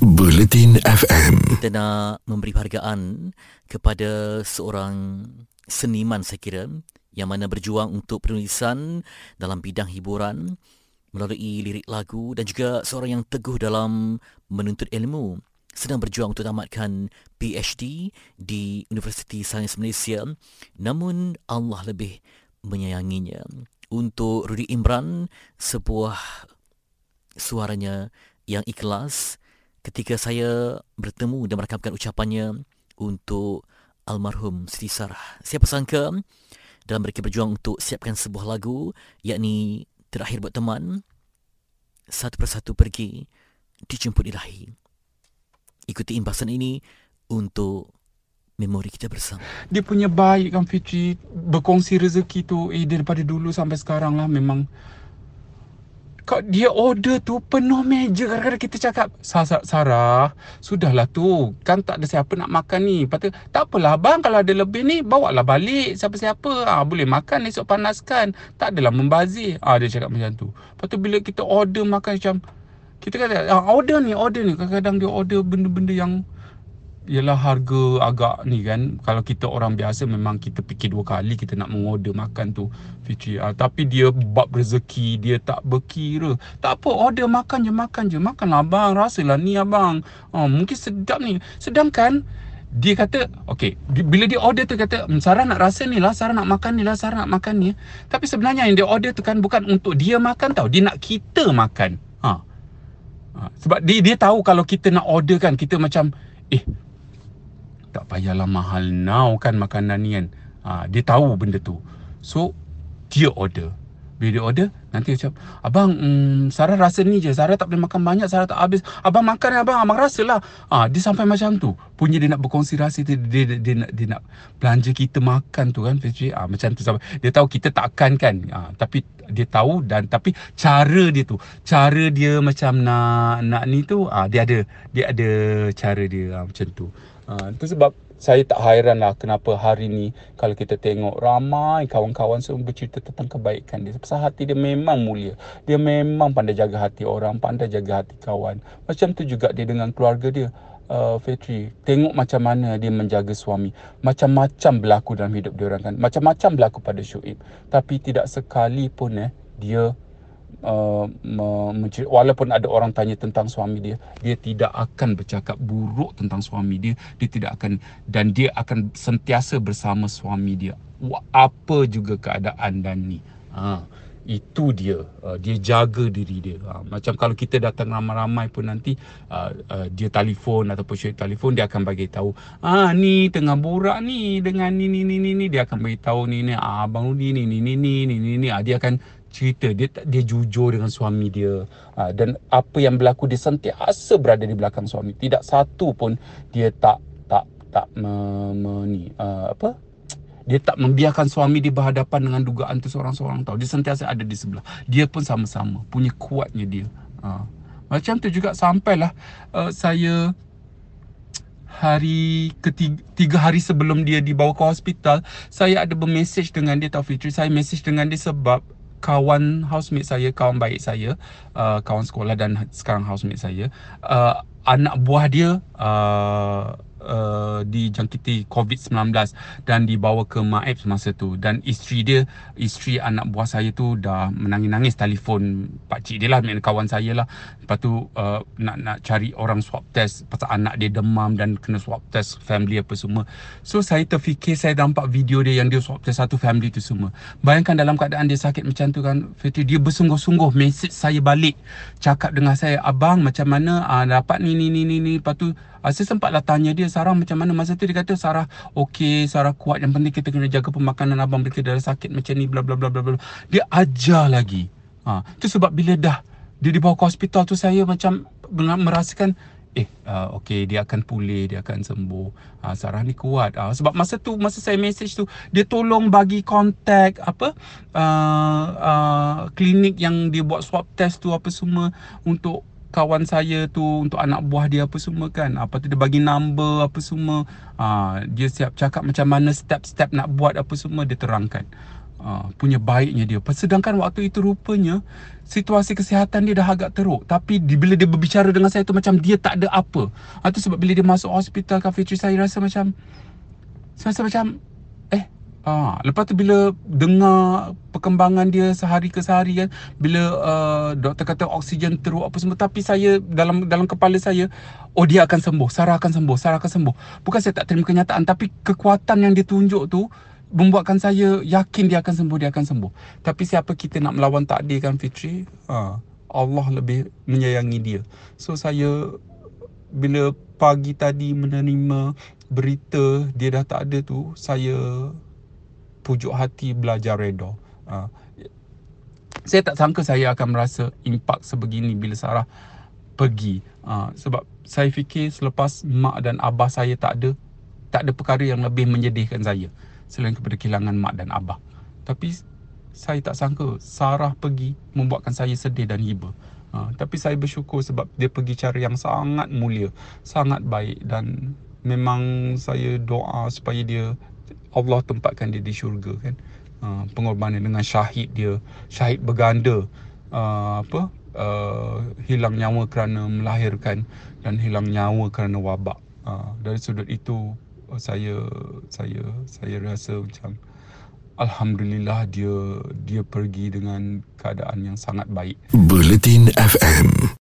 Buletin FM. Kita nak memberi penghargaan kepada seorang seniman saya kira yang mana berjuang untuk penulisan dalam bidang hiburan melalui lirik lagu dan juga seorang yang teguh dalam menuntut ilmu. Sedang berjuang untuk tamatkan PhD di Universiti Sains Malaysia. Namun Allah lebih menyayanginya. Untuk Rudi Imran sebuah suaranya yang ikhlas ketika saya bertemu dan merakamkan ucapannya untuk almarhum Siti Sarah. Siapa sangka dalam mereka berjuang untuk siapkan sebuah lagu yakni Terakhir Buat Teman satu persatu pergi dijemput ilahi. Ikuti imbasan ini untuk memori kita bersama. Dia punya baik kan Fitri berkongsi rezeki tu eh daripada dulu sampai sekarang lah memang kau dia order tu penuh meja kadang-kadang kita cakap Sarah, Sarah sudahlah tu. Kan tak ada siapa nak makan ni. Lepas tak apalah abang kalau ada lebih ni bawa lah balik siapa-siapa. Ah boleh makan esok panaskan. Tak adalah membazir. Ah dia cakap macam tu. Lepas tu bila kita order makan macam kita kata ah, order ni order ni. Kadang-kadang dia order benda-benda yang ialah harga agak ni kan kalau kita orang biasa memang kita fikir dua kali kita nak mengorder makan tu Fitri. Uh, tapi dia bab rezeki dia tak berkira. Tak apa order makan je makan je. Makan lah abang rasalah ni abang. Uh, mungkin sedap ni. Sedangkan dia kata okay bila dia order tu kata hmm, Sarah nak rasa ni lah Sarah nak makan ni lah Sarah nak makan ni. Tapi sebenarnya yang dia order tu kan bukan untuk dia makan tau dia nak kita makan. Ha. Ha. sebab dia, dia tahu kalau kita nak order kan kita macam eh tak payahlah mahal now kan makanan ni kan. Ha, dia tahu benda tu. So, dia order. Bila dia order, nanti macam, Abang, mm, Sarah rasa ni je. Sarah tak boleh makan banyak, Sarah tak habis. Abang makan abang, abang rasa lah. Ha, dia sampai macam tu. Punya dia nak berkongsi rasa, dia, dia, dia, dia, nak, dia nak belanja kita makan tu kan. Ha, macam tu. Sampai. Dia tahu kita takkan kan. Ha, tapi dia tahu dan tapi cara dia tu cara dia macam nak nak ni tu ah dia ada dia ada cara dia ah, macam tu Ha, itu sebab saya tak hairan lah kenapa hari ni kalau kita tengok ramai kawan-kawan semua bercerita tentang kebaikan dia. Sebab hati dia memang mulia. Dia memang pandai jaga hati orang, pandai jaga hati kawan. Macam tu juga dia dengan keluarga dia. Uh, Fetri, tengok macam mana dia menjaga suami. Macam-macam berlaku dalam hidup dia orang kan. Macam-macam berlaku pada Syuib. Tapi tidak sekali pun eh, dia uh, walaupun ada orang tanya tentang suami dia dia tidak akan bercakap buruk tentang suami dia. Dia tidak akan dan dia akan sentiasa bersama suami dia. Apa juga keadaan dan ni? Ha itu dia. Uh, dia jaga diri dia. Uh, macam kalau kita datang ramai-ramai pun nanti uh, uh, dia telefon ataupun syed telefon dia akan bagi tahu ah ni tengah borak ni dengan ni ni ni ni, dia akan bagi tahu ni ni ah, abang ni ni ni ni ni, ni. Ah, dia akan cerita dia dia jujur dengan suami dia. Uh, dan apa yang berlaku dia sentiasa berada di belakang suami. Tidak satu pun dia tak tak tak me, me, ni uh, apa? Dia tak membiarkan suami dia berhadapan dengan dugaan tu seorang-seorang tahu dia sentiasa ada di sebelah. Dia pun sama-sama punya kuatnya dia. Uh. macam tu juga sampailah uh, saya hari ketiga tiga hari sebelum dia dibawa ke hospital saya ada bermesej dengan dia Taufik saya mesej dengan dia sebab kawan housemate saya, kawan baik saya, uh, kawan sekolah dan sekarang housemate saya, uh, anak buah dia uh, uh, dijangkiti COVID-19 dan dibawa ke Maib semasa tu. Dan isteri dia isteri anak buah saya tu dah menangis-nangis telefon pak cik dia lah kawan saya lah. Lepas tu uh, nak nak cari orang swab test pasal anak dia demam dan kena swab test family apa semua. So saya terfikir saya nampak video dia yang dia swab test satu family tu semua. Bayangkan dalam keadaan dia sakit macam tu kan Fitri dia bersungguh-sungguh message saya balik. Cakap dengan saya abang macam mana? Uh, dapat ni ni ni ni ni. Lepas tu uh, saya sempatlah tanya dia Sarah macam mana? Masa tu dia kata Sarah okey Sarah kuat. Yang penting kita kena jaga pemakanan abang bila dia sakit macam ni bla bla bla bla bla. Dia ajar lagi. Ha tu sebab bila dah dia dibawa ke hospital tu saya macam merasakan eh uh, okey dia akan pulih dia akan sembuh. Uh, Sarah ni kuat. Uh, sebab masa tu masa saya message tu dia tolong bagi kontak apa uh, uh, klinik yang dia buat swab test tu apa semua untuk kawan saya tu untuk anak buah dia apa semua kan apa tu dia bagi number apa semua ha, dia siap cakap macam mana step-step nak buat apa semua dia terangkan uh, punya baiknya dia. Sedangkan waktu itu rupanya situasi kesihatan dia dah agak teruk. Tapi di, bila dia berbicara dengan saya tu macam dia tak ada apa. Itu sebab bila dia masuk hospital Cafe saya rasa macam saya rasa macam eh Ah, lepas tu bila dengar perkembangan dia sehari ke sehari kan, bila uh, doktor kata oksigen teruk apa semua tapi saya dalam dalam kepala saya oh dia akan sembuh, Sarah akan sembuh, Sarah akan sembuh. Bukan saya tak terima kenyataan tapi kekuatan yang dia tunjuk tu membuatkan saya yakin dia akan sembuh, dia akan sembuh. Tapi siapa kita nak melawan takdir kan Fitri? Ha, Allah lebih menyayangi dia. So saya bila pagi tadi menerima berita dia dah tak ada tu, saya pujuk hati belajar reda. Uh, saya tak sangka saya akan merasa impak sebegini bila Sarah pergi. Uh, sebab saya fikir selepas mak dan abah saya tak ada, tak ada perkara yang lebih menyedihkan saya selain kepada kehilangan mak dan abah. Tapi saya tak sangka Sarah pergi membuatkan saya sedih dan hiba. Uh, tapi saya bersyukur sebab dia pergi cara yang sangat mulia, sangat baik dan memang saya doa supaya dia Allah tempatkan dia di syurga kan? Uh, pengorbanan dengan syahid dia. Syahid berganda uh, apa uh, hilang nyawa kerana melahirkan dan hilang nyawa kerana wabak. Uh, dari sudut itu saya saya saya rasa macam alhamdulillah dia dia pergi dengan keadaan yang sangat baik. Bulletin FM